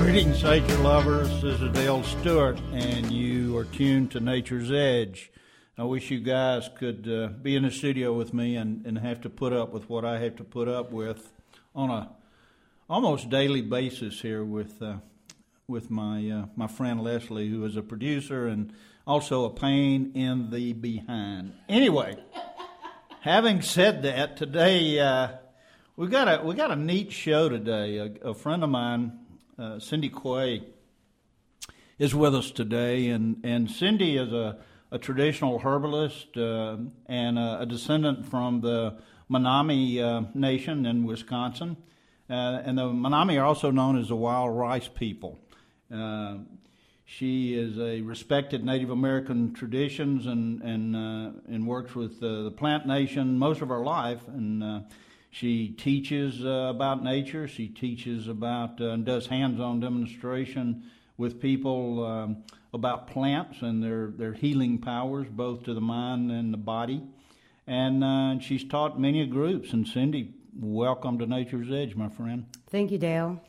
Greetings, nature lovers. This is Dale Stewart, and you are tuned to Nature's Edge. I wish you guys could uh, be in the studio with me and, and have to put up with what I have to put up with on a almost daily basis here with uh, with my uh, my friend Leslie, who is a producer and also a pain in the behind. Anyway, having said that, today uh, we got a we got a neat show today. A, a friend of mine, uh, Cindy Quay, is with us today, and and Cindy is a a traditional herbalist uh, and a, a, descendant from the Menominee uh, Nation in Wisconsin. Uh, and the Menominee are also known as the wild rice people. Uh, she is a respected Native American traditions and and uh, and works with the Plant Nation most of her life. And she teaches uh, about nature. She teaches about and does hands-on demonstration with people um, about plants and their their healing powers, both to the mind and the body. And she's taught many groups. And Cindy welcome to Nature's Edge, my friend. Thank you, Dale.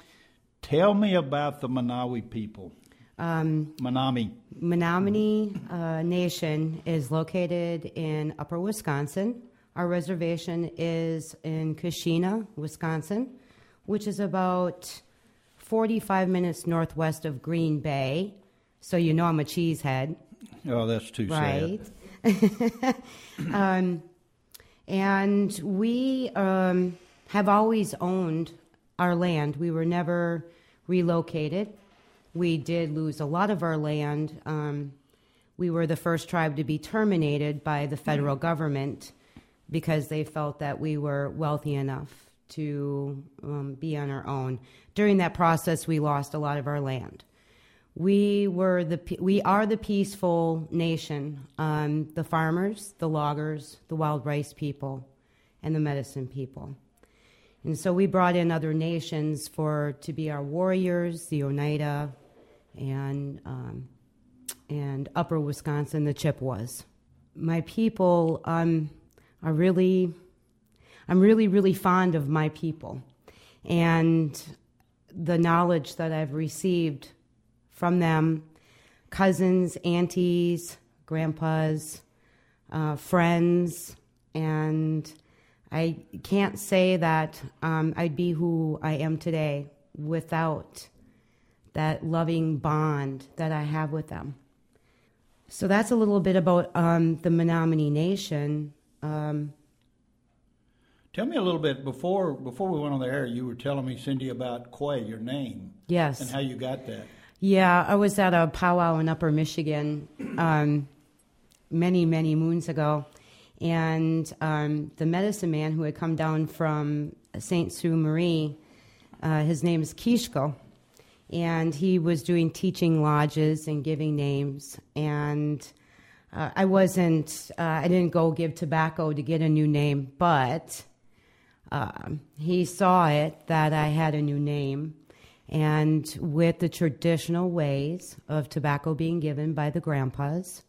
Tell me about the Manawi people. Um, Menominee. Menominee uh, Nation is located in upper Wisconsin. Our reservation is in Keshena, Wisconsin, which is about 45 minutes northwest of Green Bay. So you know I'm a cheesehead. Oh, that's too sad. right. um, and we um, have always owned our land. We were never relocated. We did lose a lot of our land. Um, we were the first tribe to be terminated by the federal government because they felt that we were wealthy enough to um, be on our own. During that process, we lost a lot of our land. We were the we are the peaceful nation. Um, the farmers, the loggers, the wild rice people, and the medicine people. And so we brought in other nations for to be our warriors, the Oneida, and um, and Upper Wisconsin, the Chippewas. My people, um, are really, I'm really, really fond of my people, and the knowledge that I've received from them cousins, aunties, grandpas, uh, friends, and I can't say that um, I'd be who I am today without that loving bond that I have with them. So that's a little bit about um, the Menominee Nation. Um, Tell me a little bit before before we went on the air. You were telling me, Cindy, about Quay, your name, yes, and how you got that. Yeah, I was at a powwow in Upper Michigan um, many, many moons ago, and um, the medicine man who had come down from Saint Sault Marie, uh, his name is Kishko, and he was doing teaching lodges and giving names, and uh, I wasn't, uh, I didn't go give tobacco to get a new name, but um, he saw it that I had a new name and with the traditional ways of tobacco being given by the grandpas,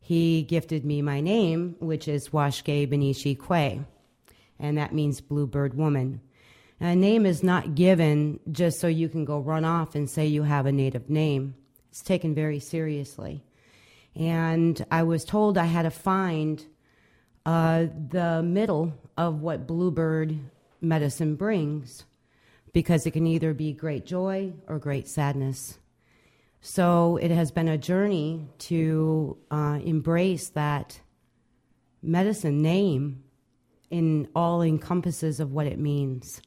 he gifted me my name, which is Washke Benishi Kwe, and that means bluebird woman. a name is not given just so you can go run off and say you have a native name. It's taken very seriously. And I was told I had to find uh, the middle of what bluebird medicine brings because it can either be great joy or great sadness. So it has been a journey to uh, embrace that medicine name in all encompasses of what it means.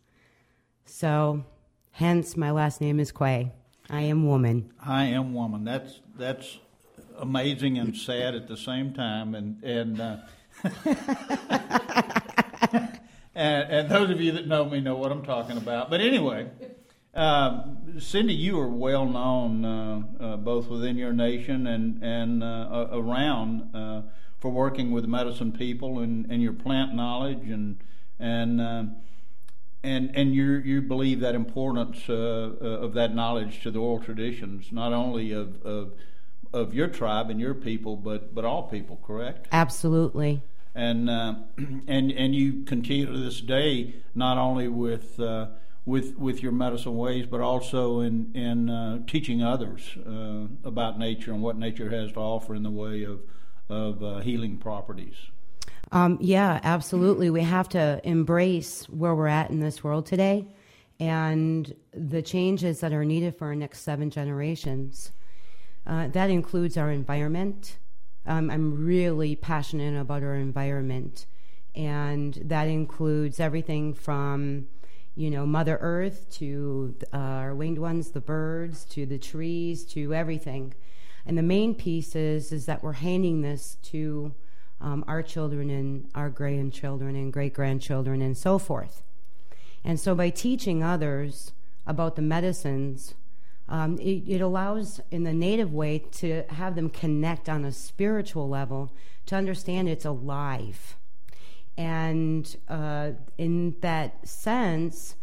So, hence my last name is Quay. I am woman. I am woman. That's that's amazing and sad at the same time. And and uh, and, and, those of you that know me know what I'm talking about. But anyway, uh, Cindy, you are well known uh, uh, both within your nation and and uh, around uh, for working with medicine people and, and your plant knowledge and and uh, and and you you believe that importance of that knowledge to the oral traditions, not only of, of of your tribe and your people, but but all people. Correct? Absolutely and uh, and and you continue to this day not only with uh, with with your medicine ways, but also in in uh, teaching others uh, about nature and what nature has to offer in the way of of uh, healing properties. Um, yeah, absolutely. We have to embrace where we're at in this world today and the changes that are needed for our next seven generations. Uh, that includes our environment. Um, I'm really passionate about our environment, and that includes everything from you know, Mother Earth to uh, our winged ones, the birds, to the trees, to everything. And the main piece is, is that we're handing this to um, our children and our grandchildren and great grandchildren and so forth. And so by teaching others about the medicines, um, it, it, allows in the native way to have them connect on a spiritual level to understand it's alive. And uh, in that sense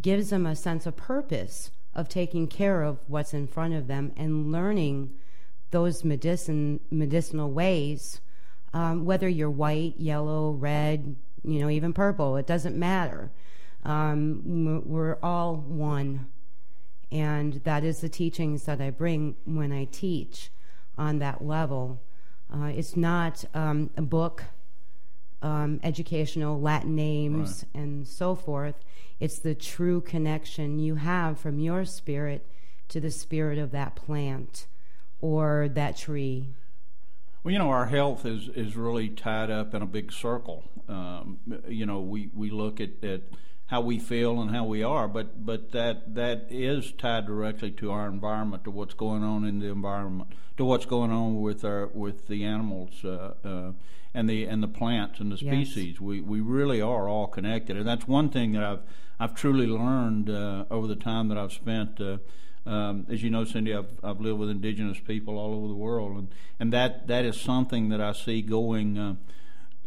gives them a sense of purpose of taking care of what's in front of them and learning those medicine medicinal ways um, whether you're white yellow red you know even purple it doesn't matter. Um, we're all one and that is the teachings that i bring when i teach on that level uh, it's not um, a book um, educational Latin names right. and so forth. It's the true connection you have from your spirit to the spirit of that plant or that tree. Well, you know, our health is, is really tied up in a big circle. Um, you know, we, we look at, at how we feel and how we are, but but that that is tied directly to our environment, to what's going on in the environment, to what's going on with our with the animals uh, uh, and the and the plants and the species. Yes. We we really are all connected, and that's one thing that I've I've truly learned uh, over the time that I've spent. Uh, um, as you know, Cindy, I've, I've lived with indigenous people all over the world, and, and that, that is something that I see going uh,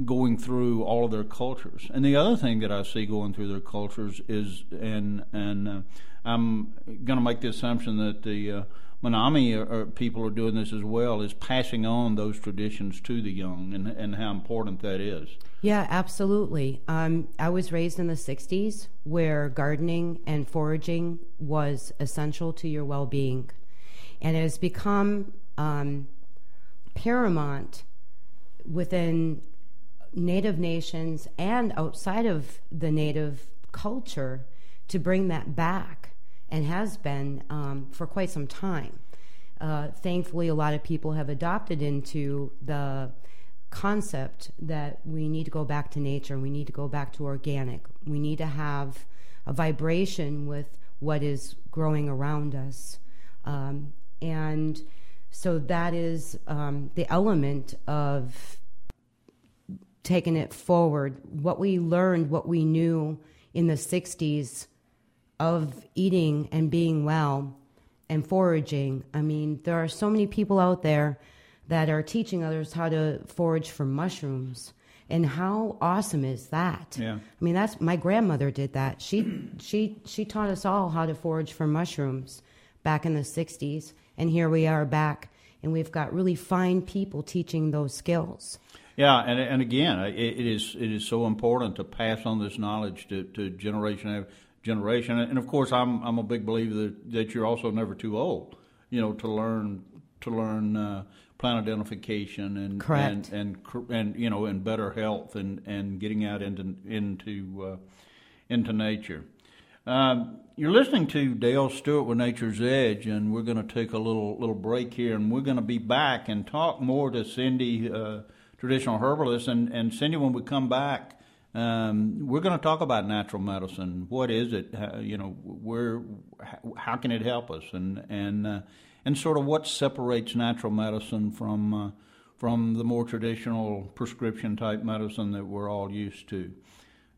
going through all of their cultures. And the other thing that I see going through their cultures is, and and uh, I'm going to make the assumption that the uh, Manami are, are, people are doing this as well, is passing on those traditions to the young, and and how important that is. Yeah, absolutely. Um, I was raised in the '60s, where gardening and foraging was essential to your well-being, and it has become um, paramount within Native nations and outside of the Native culture to bring that back and has been um, for quite some time. Uh, thankfully, a lot of people have adopted into the concept that we need to go back to nature, we need to go back to organic, we need to have a vibration with what is growing around us. Um, and so that is um, the element of taken it forward. What we learned, what we knew in the 60s of eating and being well and foraging. I mean, there are so many people out there that are teaching others how to forage for mushrooms. And how awesome is that? Yeah. I mean, that's my grandmother did that. She she she taught us all how to forage for mushrooms back in the 60s, and here we are back and we've got really fine people teaching those skills. Yeah, and and again, it, it is it is so important to pass on this knowledge to, to generation after generation. And of course, I'm I'm a big believer that, that you're also never too old, you know, to learn to learn uh, plant identification and Correct. and and and you know, and better health and and getting out into into uh, into nature. Um, you're listening to Dale Stewart with Nature's Edge, and we're going to take a little little break here, and we're going to be back and talk more to Cindy. Uh, traditional herbalists. And, and Cindy, when we come back, um, we're going to talk about natural medicine. What is it? How, you know, where, how can it help us? And and uh, and sort of what separates natural medicine from uh, from the more traditional prescription type medicine that we're all used to.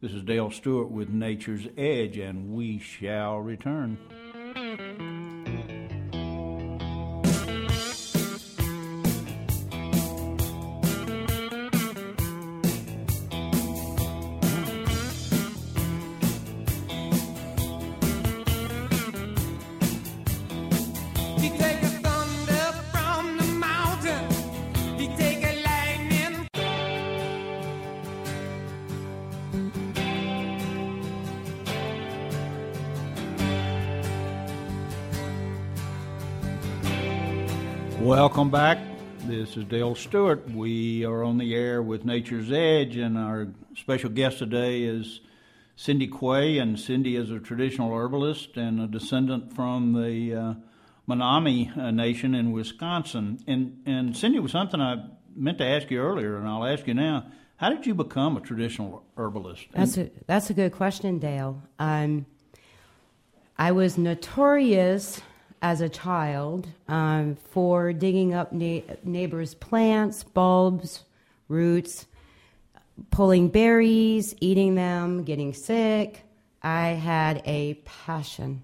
This is Dale Stewart with Nature's Edge, and we shall return. Welcome back. This is Dale Stewart. We are on the air with Nature's Edge, and our special guest today is Cindy Quay. And Cindy is a traditional herbalist and a descendant from the uh, Menominee uh, Nation in Wisconsin. And, and Cindy was something I meant to ask you earlier, and I'll ask you now. How did you become a traditional herbalist? That's a that's a good question, Dale. Um, I was notorious as a child um, for digging up na- neighbors' plants, bulbs, roots, pulling berries, eating them, getting sick. I had a passion,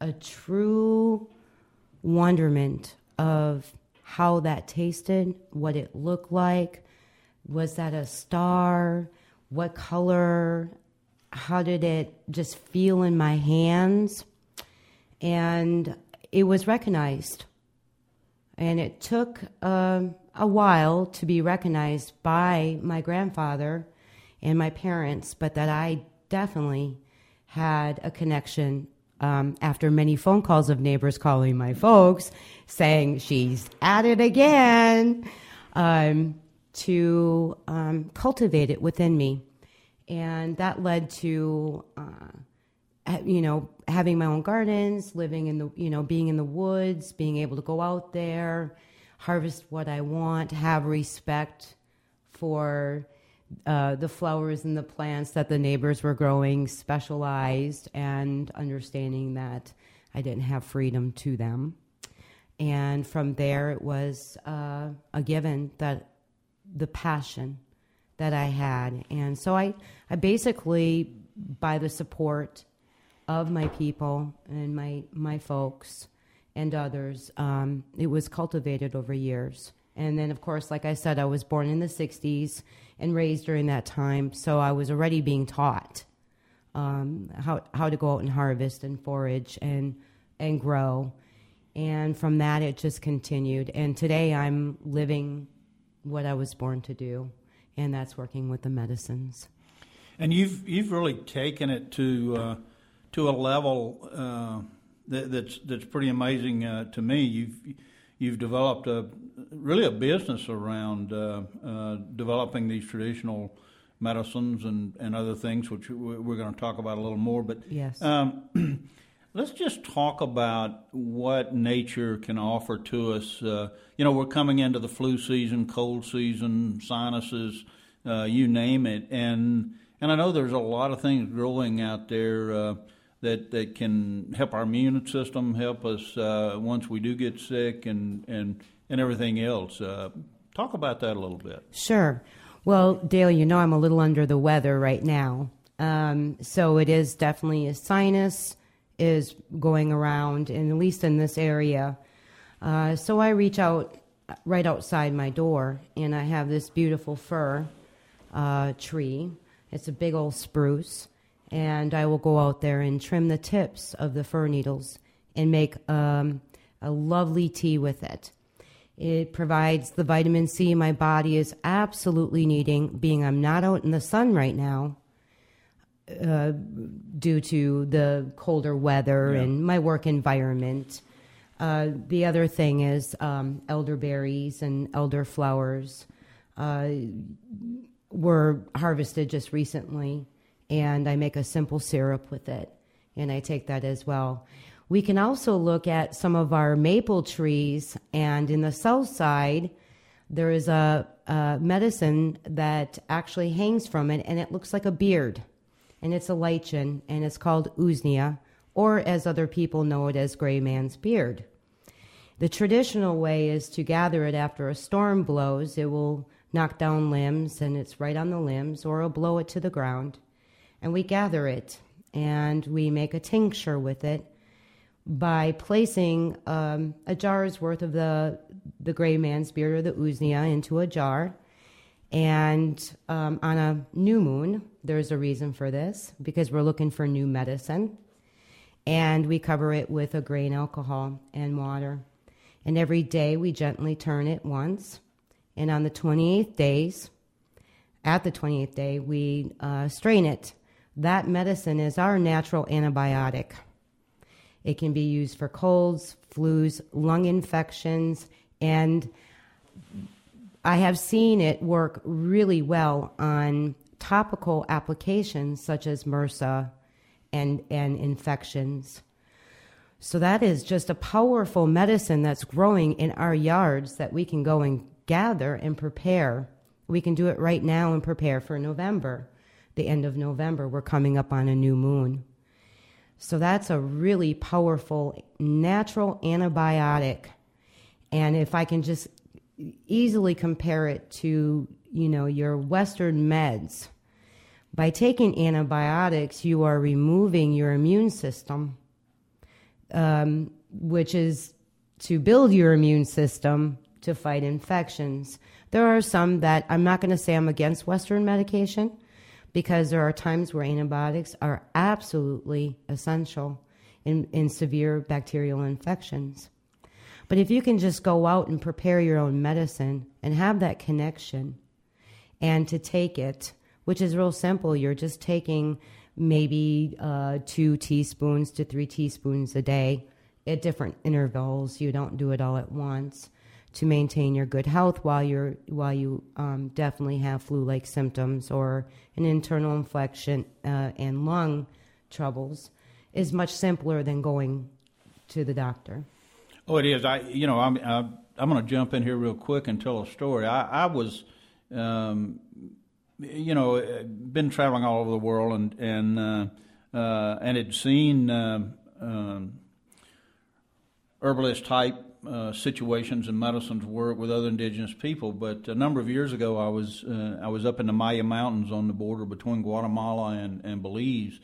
a true wonderment of how that tasted, what it looked like. Was that a star? What color? How did it just feel in my hands? And it was recognized. And it took um, a while to be recognized by my grandfather and my parents, but that I definitely had a connection um, after many phone calls of neighbors calling my folks saying she's at it again um, to um, cultivate it within me. And that led to uh, you know, having my own gardens, living in the, you know, being in the woods, being able to go out there, harvest what I want, have respect for uh, the flowers and the plants that the neighbors were growing, specialized, and understanding that I didn't have freedom to them. And from there, it was uh, a given that the passion that I had. And so I, I basically, by the support of my people and my my folks and others. Um, it was cultivated over years. And then, of course, like I said, I was born in the 60s and raised during that time, so I was already being taught um, how, how to go out and harvest and forage and, and grow. And from that, it just continued. And today, I'm living what I was born to do, and that's working with the medicines. And you've, you've really taken it to. Uh to a level uh, that, that's that's pretty amazing uh, to me. You've you've developed a really a business around uh, uh developing these traditional medicines and, and other things, which we're going to talk about a little more. But yes. Um, let's just talk about what nature can offer to us. Uh, you know, we're coming into the flu season, cold season, sinuses, uh, you name it, and and I know there's a lot of things growing out there. Uh, that, that can help our immune system, help us uh, once we do get sick, and, and, and everything else. Uh, talk about that a little bit. Sure. Well, Dale, you know I'm a little under the weather right now. Um, so it is definitely a sinus is going around, and at least in this area. Uh, so I reach out right outside my door, and I have this beautiful fir uh, tree. It's a big old spruce and I will go out there and trim the tips of the fir needles and make um, a lovely tea with it. It provides the vitamin C my body is absolutely needing, being I'm not out in the sun right now uh, due to the colder weather yeah. and my work environment. Uh, the other thing is um, elderberries and elderflowers uh, were harvested just recently and I make a simple syrup with it, and I take that as well. We can also look at some of our maple trees, and in the south side, there is a, a medicine that actually hangs from it, and it looks like a beard, and it's a lichen, and it's called usnea, or as other people know it as gray man's beard. The traditional way is to gather it after a storm blows. It will knock down limbs, and it's right on the limbs, or it'll blow it to the ground and we gather it and we make a tincture with it by placing um, a jar's worth of the the gray man's beard or the usnea into a jar. And um, on a new moon, there's a reason for this because we're looking for new medicine. And we cover it with a grain alcohol and water. And every day we gently turn it once. And on the 28th days, at the 28th day, we uh, strain it that medicine is our natural antibiotic. It can be used for colds, flus, lung infections, and I have seen it work really well on topical applications such as MRSA and, and infections. So that is just a powerful medicine that's growing in our yards that we can go and gather and prepare. We can do it right now and prepare for November. The end of November, we're coming up on a new moon. So that's a really powerful natural antibiotic. And if I can just easily compare it to, you know, your western meds, by taking antibiotics, you are removing your immune system um, which is to build your immune system to fight infections. There are some that I'm not going to say I'm against Western medication because there are times where antibiotics are absolutely essential in, in severe bacterial infections. But if you can just go out and prepare your own medicine and have that connection and to take it, which is real simple, you're just taking maybe uh, two teaspoons to three teaspoons a day at different intervals. You don't do it all at once to maintain your good health while you're while you um, definitely have flu-like symptoms or an internal infection uh, and lung troubles is much simpler than going to the doctor. Oh, it is. I you know I'm I'm, I'm going to jump in here real quick and tell a story. I, I was um, you know, uh, been traveling all over the world and and uh, uh, and had seen uh, um, herbalist type uh, situations and medicines work with other indigenous people. But a number of years ago, I was uh, I was up in the Maya Mountains on the border between Guatemala and, and Belize,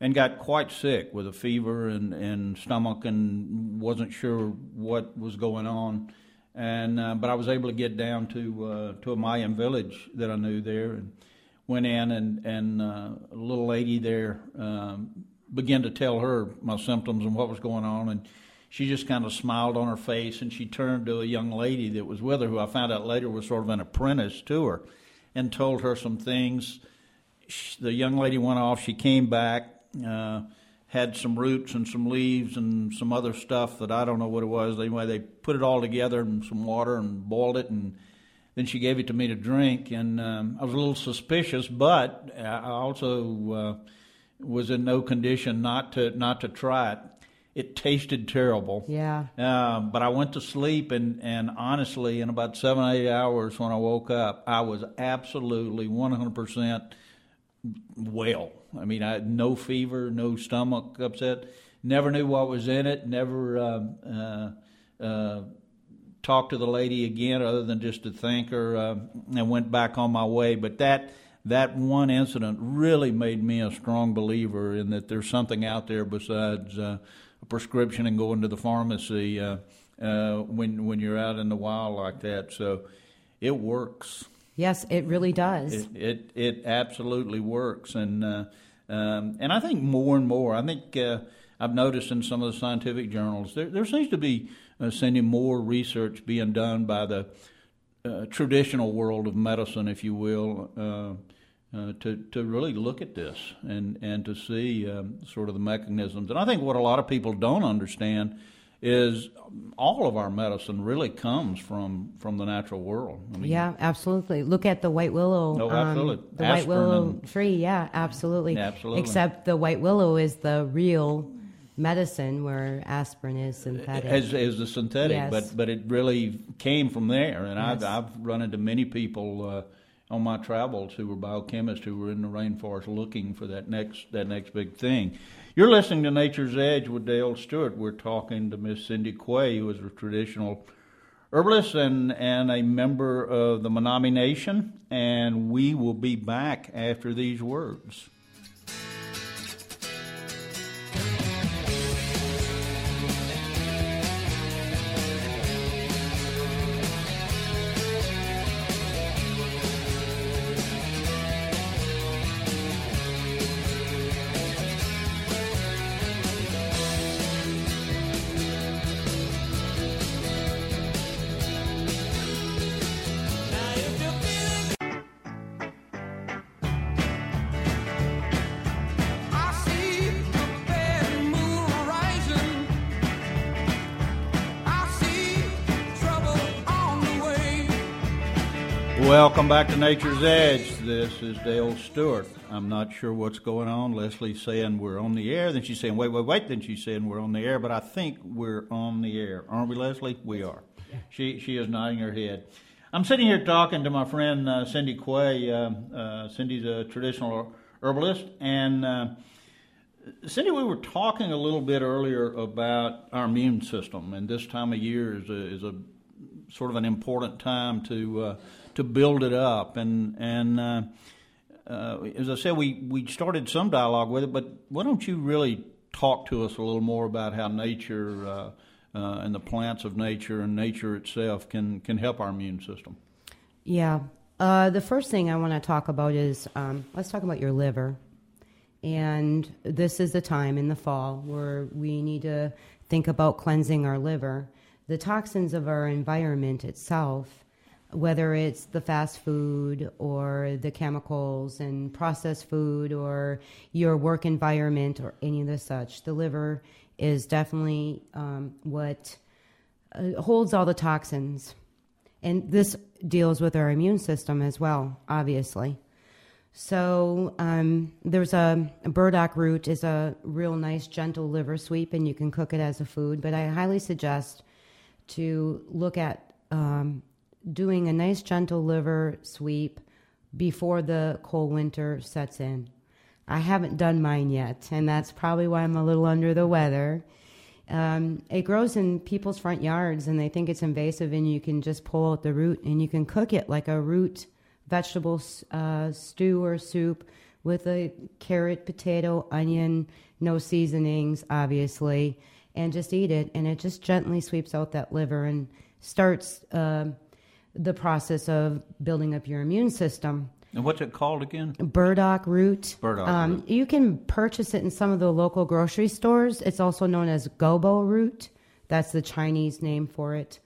and got quite sick with a fever and, and stomach and wasn't sure what was going on and uh, but I was able to get down to uh, to a Mayan village that I knew there, and went in and and uh, a little lady there um, began to tell her my symptoms and what was going on, and she just kind of smiled on her face, and she turned to a young lady that was with her, who I found out later was sort of an apprentice to her, and told her some things. She, the young lady went off. She came back. Uh, had some roots and some leaves and some other stuff that I don't know what it was. Anyway, they put it all together in some water and boiled it, and then she gave it to me to drink. And um, I was a little suspicious, but I also uh, was in no condition not to not to try it. It tasted terrible. Yeah. Uh, but I went to sleep, and, and honestly, in about seven, eight hours when I woke up, I was absolutely 100% well. I mean, I had no fever, no stomach upset. Never knew what was in it. Never um, uh, uh, talked to the lady again, other than just to thank her, uh, and went back on my way. But that that one incident really made me a strong believer in that there's something out there besides uh, a prescription and going to the pharmacy uh, uh, when when you're out in the wild like that. So it works. Yes, it really does. It it, it absolutely works, and uh, um, and I think more and more. I think uh, I've noticed in some of the scientific journals there there seems to be uh, sending more research being done by the uh, traditional world of medicine, if you will. Uh, to to really look at this and and to see um, sort of the mechanisms, and I think what a lot of people don't understand is all of our medicine really comes from from the natural world. I mean, yeah, absolutely. Look at the white willow. No, absolutely. Um, the white willow tree. Yeah, absolutely. Absolutely. Except the white willow is the real medicine, where aspirin is synthetic. As, as the synthetic, Yes. but but it really came from there, and Yes. I've I've run into many people. Uh, on my travels, who were biochemists, who were in the rainforest looking for that next that next big thing. You're listening to Nature's Edge with Dale Stewart. We're talking to Miss Cindy Quay, who is a traditional herbalist and, and a member of the Manami Nation, and we will be back after these words. Welcome back to Nature's Edge. This is Dale Stewart. I'm not sure what's going on. Leslie's saying we're on the air. Then she's saying, wait, wait, wait. Then she's saying we're on the air. But I think we're on the air. Aren't we, Leslie? We are. She, she is nodding her head. I'm sitting here talking to my friend uh, Cindy Quay. Uh, uh, Cindy's a traditional herbalist. And uh, Cindy, we were talking a little bit earlier about our immune system. And this time of year is a, is a sort of an important time to uh, to build it up. And and uh, uh, as I said, we we started some dialogue with it, but why don't you really talk to us a little more about how nature uh, uh, and the plants of nature and nature itself can can help our immune system? Yeah. Uh, the first thing I want to talk about is um, let's talk about your liver. And this is the time in the fall where we need to think about cleansing our liver. The toxins of our environment itself whether it's the fast food or the chemicals and processed food or your work environment or any of the such. The liver is definitely um, what uh, holds all the toxins. And this deals with our immune system as well, obviously. So um, there's a, a, burdock root is a real nice gentle liver sweep, and you can cook it as a food. But I highly suggest to look at um, doing a nice gentle liver sweep before the cold winter sets in. I haven't done mine yet, and that's probably why I'm a little under the weather. Um, it grows in people's front yards, and they think it's invasive, and you can just pull out the root and you can cook it like a root vegetable uh, stew or soup with a carrot, potato, onion, no seasonings, obviously, and just eat it. And it just gently sweeps out that liver and starts. Uh, the process of building up your immune system. And what's it called again? Burdock root. Burdock um, root. You can purchase it in some of the local grocery stores. It's also known as gobo root. That's the Chinese name for it.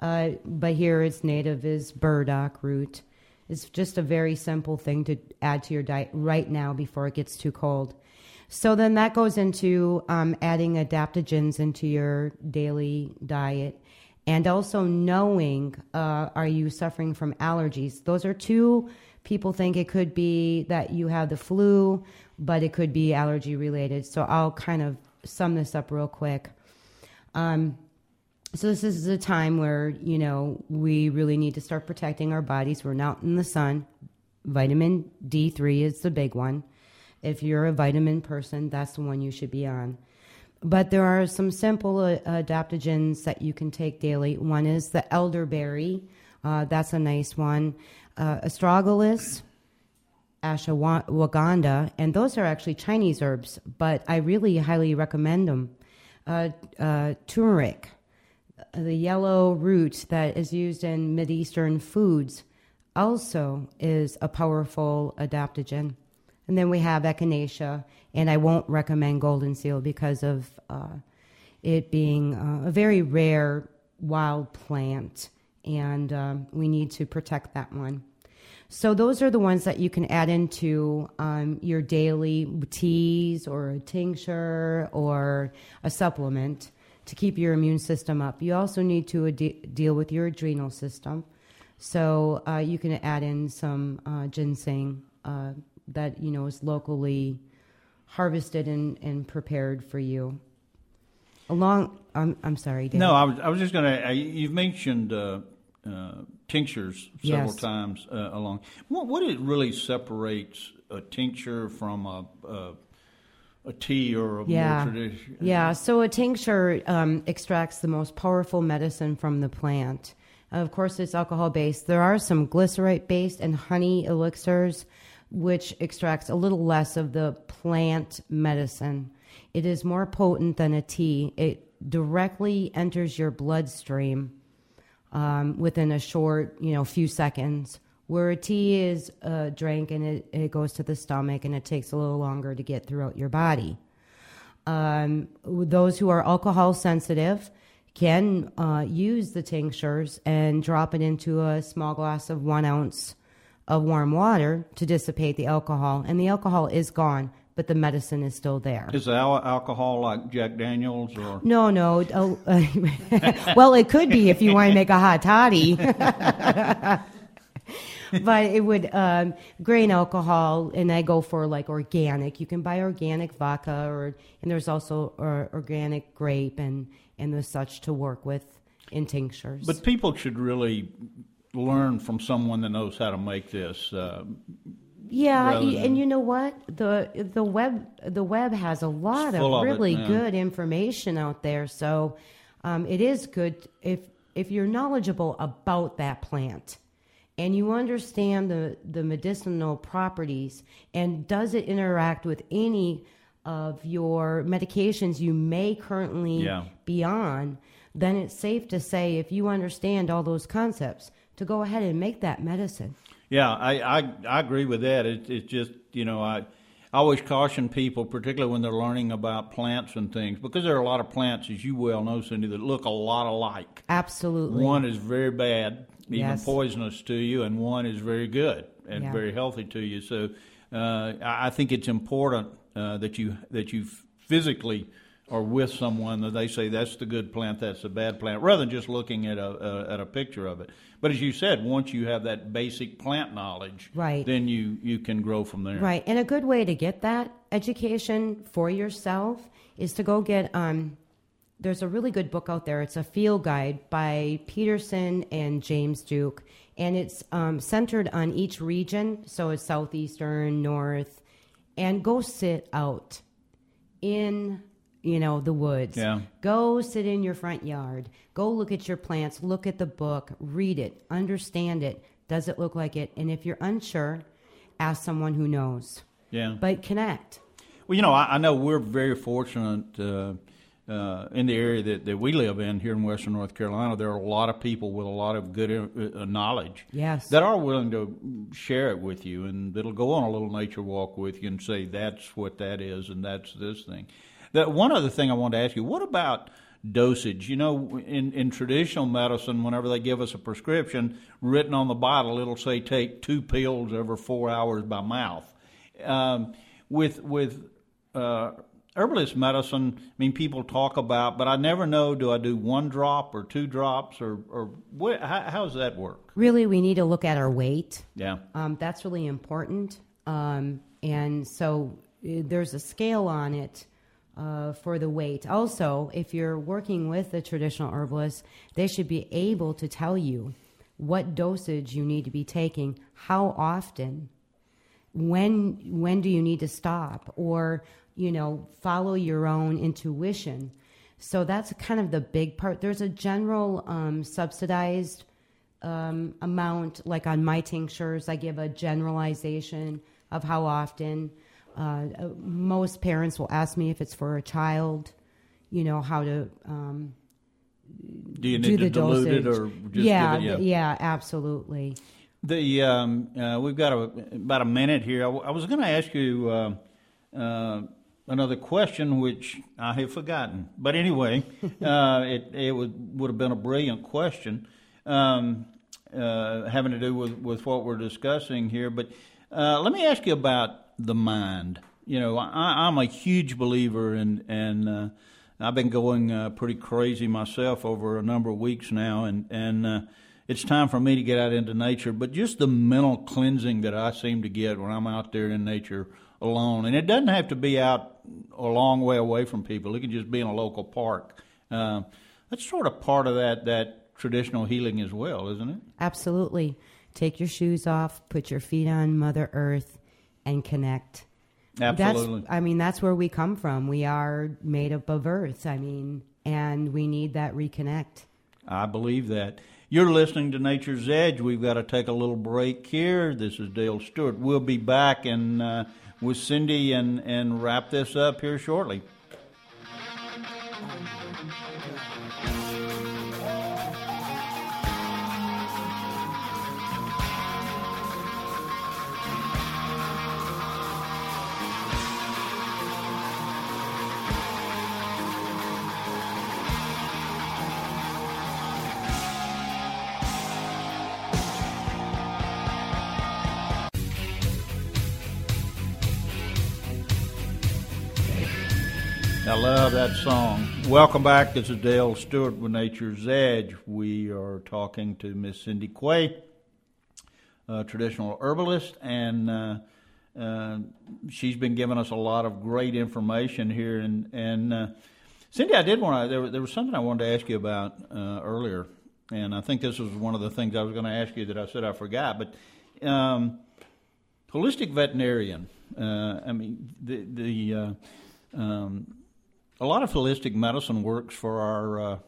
Uh, but here its native is burdock root. It's just a very simple thing to add to your diet right now before it gets too cold. So then that goes into um, adding adaptogens into your daily diet and also knowing uh, are you suffering from allergies? Those are two people think it could be that you have the flu but it could be allergy related. So i'll kind of sum this up real quick. Um, so this is a time where you know we really need to start protecting our bodies. We're not in the sun. Vitamin d3 is the big one. If you're a vitamin person that's the one you should be on but there are some simple uh, adaptogens that you can take daily. One is the elderberry. Uh, that's a nice one. Uh, astragalus, ashwagandha, and those are actually Chinese herbs, but I really highly recommend them. Uh, uh, turmeric, the yellow root that is used in Mideastern foods, also is a powerful adaptogen. And then we have echinacea, and I won't recommend golden seal because of uh, it being uh, a very rare wild plant, and um, we need to protect that one. So those are the ones that you can add into um, your daily teas or a tincture or a supplement to keep your immune system up. You also need to ad- deal with your adrenal system. So uh, you can add in some uh, ginseng uh, that you know is locally harvested and, and prepared for you. Along, I'm, I'm sorry. Dave. No, I was, I was just going to. You've mentioned uh, uh, tinctures several yes. times uh, along. What what it really separates a tincture from a, a a tea or a yeah. more traditional. Yeah, so a tincture um, extracts the most powerful medicine from the plant. of course, it's alcohol based. There are some glycerite based and honey elixirs which extracts a little less of the plant medicine. It is more potent than a tea. It directly enters your bloodstream um, within a short, you know, few seconds. Where a tea is a drink and it, it goes to the stomach and it takes a little longer to get throughout your body. Um, those who are alcohol sensitive can uh, use the tinctures and drop it into a small glass of one ounce of warm water to dissipate the alcohol, and the alcohol is gone, but the medicine is still there. Is the alcohol like Jack Daniels or? No, no. Oh, well, it could be if you want to make a hot toddy. but it would um, grain alcohol, and I go for like organic. You can buy organic vodka, or and there's also uh, organic grape and and the such to work with in tinctures. But people should really learn from someone that knows how to make this. Uh, yeah, than- and you know what? The the web the web has a lot of of it, really good information out there. So um, it is good if if you're knowledgeable about that plant and you understand the the medicinal properties and does it interact with any of your medications you may currently Yeah. be on, then it's safe to say if you understand all those concepts to go ahead and make that medicine. Yeah, I, I, I agree with that. It, it's just, you know, I, I always caution people, particularly when they're learning about plants and things, because there are a lot of plants, as you well know, Cindy, that look a lot alike. Absolutely. One is very bad, even Yes. poisonous to you, and one is very good and Yeah. very healthy to you. So uh, I I think it's important uh, that you that you physically are with someone that they say that's the good plant, that's the bad plant, rather than just looking at a, a at a picture of it. But as you said, once you have that basic plant knowledge, Right. then you you can grow from there. Right. And a good way to get that education for yourself is to go get um there's a really good book out there. It's a field guide by Peterson and James Duke, and it's um, centered on each region. So it's southeastern, north, and go sit out in you know the woods. Yeah. Go sit in your front yard. Go look at your plants. Look at the book. Read it. Understand it. Does it look like it? And if you're unsure, ask someone who knows. Yeah. But connect. Well, you know, I, I know we're very fortunate uh, uh, in the area that, that we live in here in Western North Carolina. There are a lot of people with a lot of good uh, uh, knowledge Yes. that are willing to share it with you and that'll go on a little nature walk with you and say that's what that is and that's this thing. That one other thing I want to ask you: What about dosage? You know, in in traditional medicine, whenever they give us a prescription written on the bottle, it'll say take two pills every four hours by mouth. Um, with with uh, herbalist medicine, I mean, people talk about, but I never know. Do I do one drop or two drops or or what, how, how does that work? Really, we need to look at our weight. Yeah. Um, that's really important. Um, and so uh, there's a scale on it uh, for the weight. Also, if you're working with a traditional herbalist, they should be able to tell you what dosage you need to be taking, how often, when when do you need to stop, or you know follow your own intuition. So that's kind of the big part. There's a general um, subsidized um, amount, like on my tinctures, I give a generalization of how often. Uh, most parents will ask me if it's for a child, you know, how to um, Do you do need the to dilute dosage. it or just yeah, it? th- yeah, absolutely. The um, uh, we've got a, about a minute here. I, w- I was going to ask you uh, uh, another question, which I have forgotten. But anyway, uh, it it would would have been a brilliant question, um, uh, having to do with, with what we're discussing here. But uh, let me ask you about the mind. You know, I, I'm a huge believer in and. Uh, I've been going uh, pretty crazy myself over a number of weeks now, and and uh, it's time for me to get out into nature. But just the mental cleansing that I seem to get when I'm out there in nature alone, and it doesn't have to be out a long way away from people. It can just be in a local park. Uh, that's sort of part of that that traditional healing as well, isn't it? Absolutely. Take your shoes off, put your feet on Mother Earth, and connect. Absolutely. That's, I mean, that's where we come from. We are made up of earth. I mean, and we need that reconnect. I believe that. You're listening to Nature's Edge. We've got to take a little break here. This is Dale Stewart. We'll be back and uh, with Cindy and, and wrap this up here shortly. I love that song. Welcome back. This is Dale Stewart with Nature's Edge. We are talking to Miss Cindy Quay traditional herbalist, and uh, uh, she's been giving us a lot of great information here. And, and uh, Cindy, I did want to, there, there was something I wanted to ask you about uh, earlier, and I think this was one of the things I was going to ask you that I said I forgot. But um, holistic veterinarian, uh, I mean, the, the uh, um, a lot of holistic medicine works for our uh,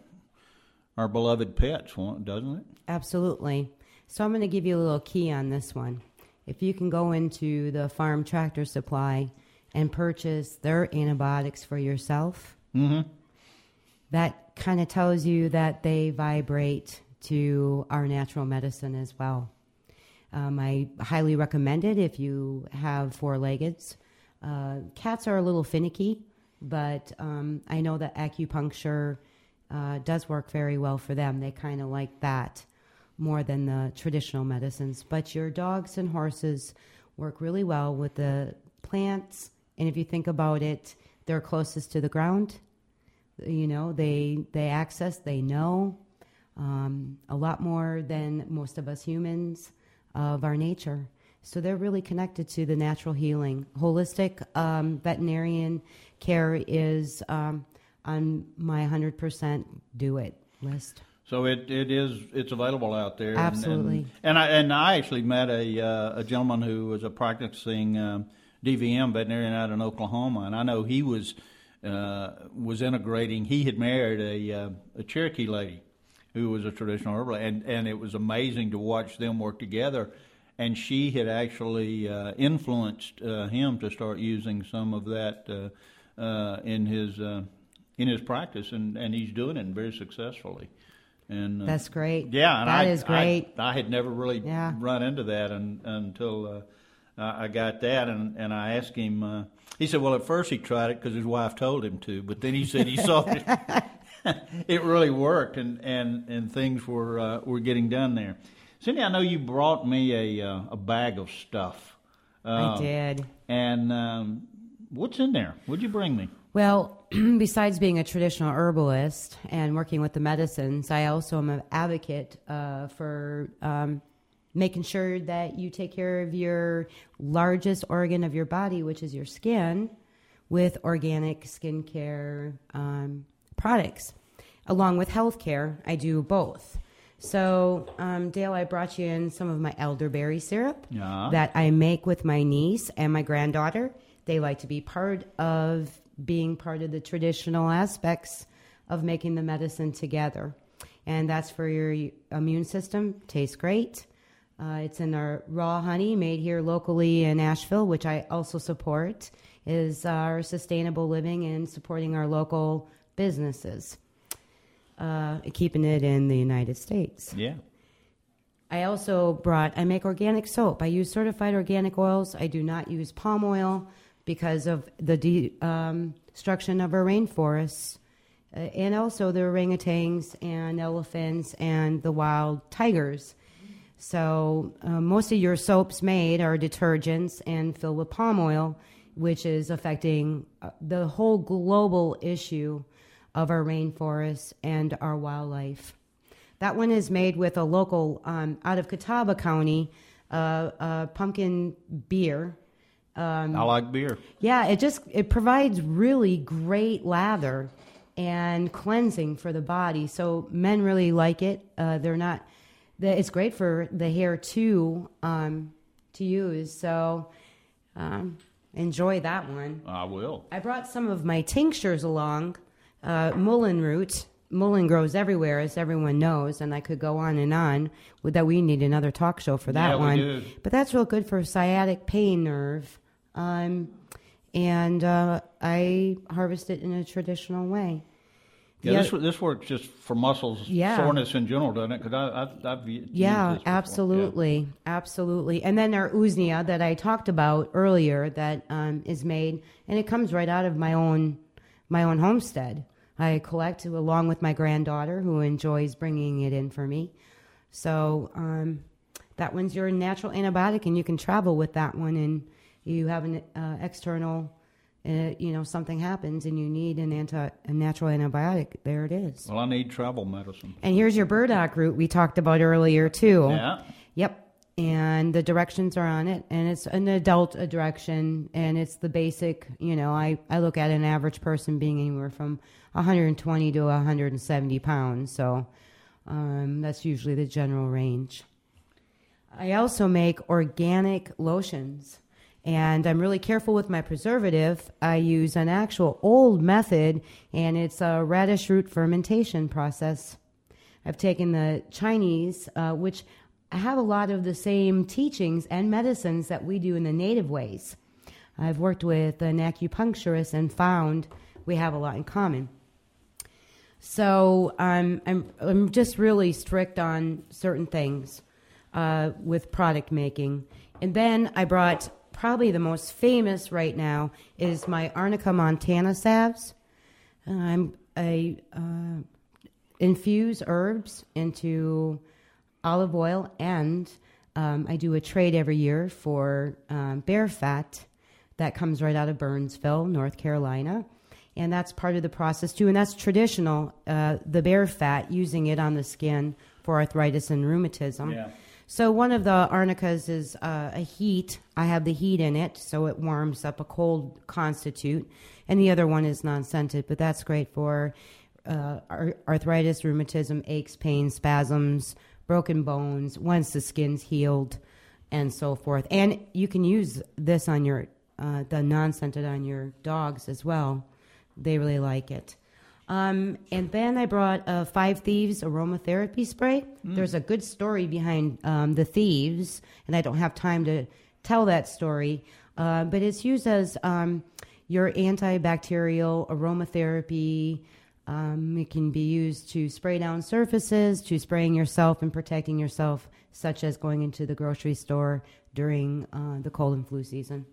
our beloved pets, doesn't it? Absolutely. So I'm going to give you a little key on this one. If you can go into the farm tractor supply and purchase their antibiotics for yourself, Mm-hmm. that kind of tells you that they vibrate to our natural medicine as well. Um, I highly recommend it if you have four leggeds. Uh, cats are a little finicky, but um, I know that acupuncture uh, does work very well for them. They kind of like that more than the traditional medicines. But your dogs and horses work really well with the plants. And if you think about it, they're closest to the ground. You know, they they access, they know um, a lot more than most of us humans of our nature. So they're really connected to the natural healing. Holistic um, veterinarian care is um, on my 100% do it list. So it, it is it's available out there. and- Absolutely. And, and I and I actually met a uh, a gentleman who was a practicing um, DVM veterinarian out in Oklahoma, and I know he was uh, was integrating. He had married a uh, a Cherokee lady who was a traditional herbalist, and and it was amazing to watch them work together. And she had actually uh, influenced uh, him to start using some of that uh, uh, in his uh, in his practice, and, and he's doing it very successfully. And uh, That's great. yeah, and that I, is great. I, I had never really Yeah. run into that un, until uh, I got that, and, and I asked him. Uh, he said, "Well, at first he tried it because his wife told him to, but then he said he saw it. it really worked, and, and, and things were uh, were getting done there." Cindy, I know you brought me a uh, a bag of stuff. I Um, did. And um, what's in there? What'd you bring me? Well, besides being a traditional herbalist and working with the medicines, I also am an advocate uh, for um, making sure that you take care of your largest organ of your body, which is your skin, with organic skincare um, products. Along with healthcare, I do both. So, um, Dale, I brought you in some of my elderberry syrup Yeah. that I make with my niece and my granddaughter. They like to be part of being part of the traditional aspects of making the medicine together. And that's for your immune system. Tastes great. Uh, it's in our raw honey made here locally in Asheville, which I also support, is our sustainable living and supporting our local businesses, uh, keeping it in the United States. Yeah. I also brought, I make organic soap. I use certified organic oils. I do not use palm oil because of the de- um, destruction of our rainforests uh, and also the orangutans and elephants and the wild tigers. So, uh, most of your soaps made are detergents and filled with palm oil, which is affecting uh, the whole global issue of our rainforests and our wildlife. That one is made with a local, um, out of Catawba County, uh, uh, pumpkin beer. I like beer. Yeah, it just it provides really great lather and cleansing for the body. So men really like it. Uh, they're not. The, it's great for the hair too um, to use. So um, enjoy that one. I will. I brought some of my tinctures along. Uh, mullein root. Mullein grows everywhere, as everyone knows, and I could go on and on. With that, we need another talk show for that Yeah, one. But that's real good for sciatic pain nerve. Um, and uh, I harvest it in a traditional way. Yeah, The this this works just for muscles Yeah. soreness in general, doesn't it? Because I, I've, I've Yeah, this before. absolutely, absolutely. And then our usnea that I talked about earlier, that um, is made, and it comes right out of my own my own homestead. I collect along with my granddaughter, who enjoys bringing it in for me. So um, that one's your natural antibiotic, and you can travel with that one. And you have an uh, external, uh, you know, something happens, and you need an anti a natural antibiotic. There it is. Well, I need travel medicine. And here's your burdock root we talked about earlier too. Yeah. Yep. And the directions are on it, and it's an adult direction, and it's the basic. You know, I I look at an average person being anywhere from 120 to 170 pounds, so um, that's usually the general range. I also make organic lotions. And I'm really careful with my preservative. I use an actual old method, and it's a radish root fermentation process. I've taken the Chinese, uh, which have a lot of the same teachings and medicines that we do in the native ways. I've worked with an acupuncturist and found we have a lot in common. So um, I'm, I'm just really strict on certain things uh, with product making. And then I brought probably the most famous right now is my Arnica montana salves. I'm I uh, infuse herbs into olive oil, and um, I do a trade every year for um, bear fat that comes right out of Burnsville, North Carolina. And that's part of the process too, and that's traditional. Uh, the bear fat, using it on the skin for arthritis and rheumatism. Yeah. So one of the arnicas is uh, a heat. I have the heat in it, so it warms up a cold constitute, and the other one is non-scented, but that's great for uh, arthritis, rheumatism, aches, pains, spasms, broken bones. Once the skin's healed, and so forth. And you can use this on your uh, the non-scented on your dogs as well. They really like it. Um, and then I brought a Five Thieves aromatherapy spray. There's a good story behind um, the thieves, and I don't have time to tell that story. Uh, but it's used as um, your antibacterial aromatherapy. Um, it can be used to spray down surfaces, to spraying yourself and protecting yourself, such as going into the grocery store during uh, the cold and flu season.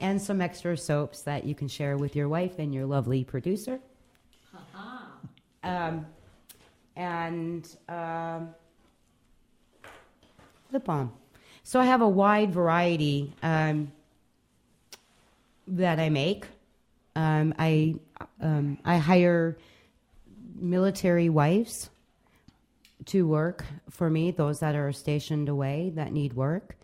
And some extra soaps that you can share with your wife and your lovely producer. Um, and um, lip balm. So I have a wide variety um, that I make. Um, I um, I hire military wives to work for me. Those that are stationed away that need work.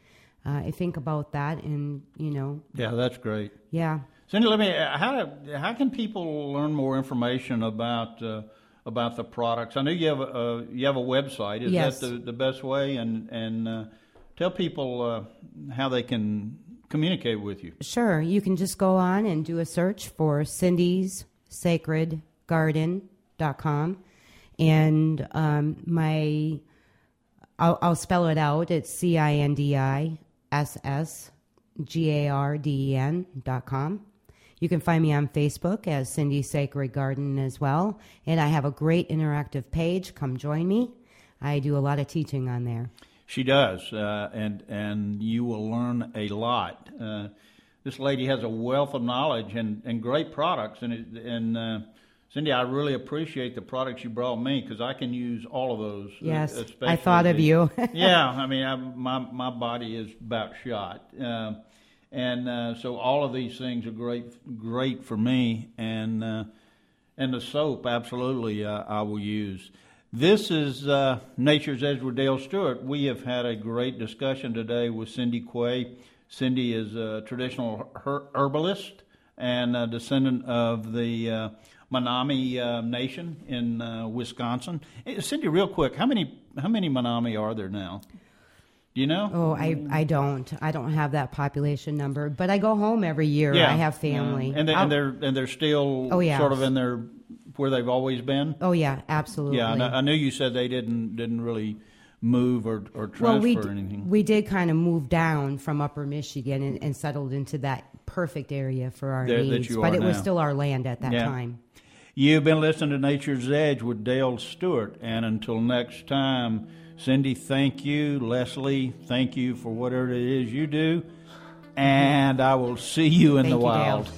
Uh, I think about that, and you know, Yeah, that's great. yeah. Cindy, let me. uh, How how can people learn more information about uh, about the products? I know you have a uh, you have a website. Is Yes. that the, the best way? And and uh, tell people uh, how they can communicate with you. Sure, you can just go on and do a search for Cindy's Sacred Garden.com. And um, my, I'll, I'll spell it out. It's C I N D I S S G A R D E N dot com. You can find me on Facebook as Cindy Sacred Garden as well. And I have a great interactive page. Come join me. I do a lot of teaching on there. She does, uh, and and you will learn a lot. Uh, this lady has a wealth of knowledge and, and great products, and and uh, Cindy, I really appreciate the products you brought me because I can use all of those. uh, Yes, I thought of you. yeah, I mean, I, my my body is about shot, uh, and uh, so all of these things are great great for me, and uh, and the soap absolutely uh, I will use. This is uh, Nature's Edge with Dale Stewart. We have had a great discussion today with Cindy Quay. Cindy is a traditional her- herbalist and a descendant of the uh, Menominee uh, Nation in uh, Wisconsin. Eh, Cindy, real quick, how many how many Menominee are there now? Do you know? Oh, I, I don't. I don't have that population number, but I go home every year. Yeah. I have family. and, they, and they're and they're still Oh, yeah. sort of in their where they've always been. oh yeah, absolutely. Yeah, I, I knew you said they didn't didn't really move or or transfer well, we d- anything. we did kind of move down from Upper Michigan and, and settled into that perfect area for our There- needs, but it was still our land at that Yeah. time. You've been listening to Nature's Edge with Dale Stewart, and until next time, Cindy, thank you. Leslie, thank you for whatever it is you do, and I will see you in Thank the you, Dale. wild.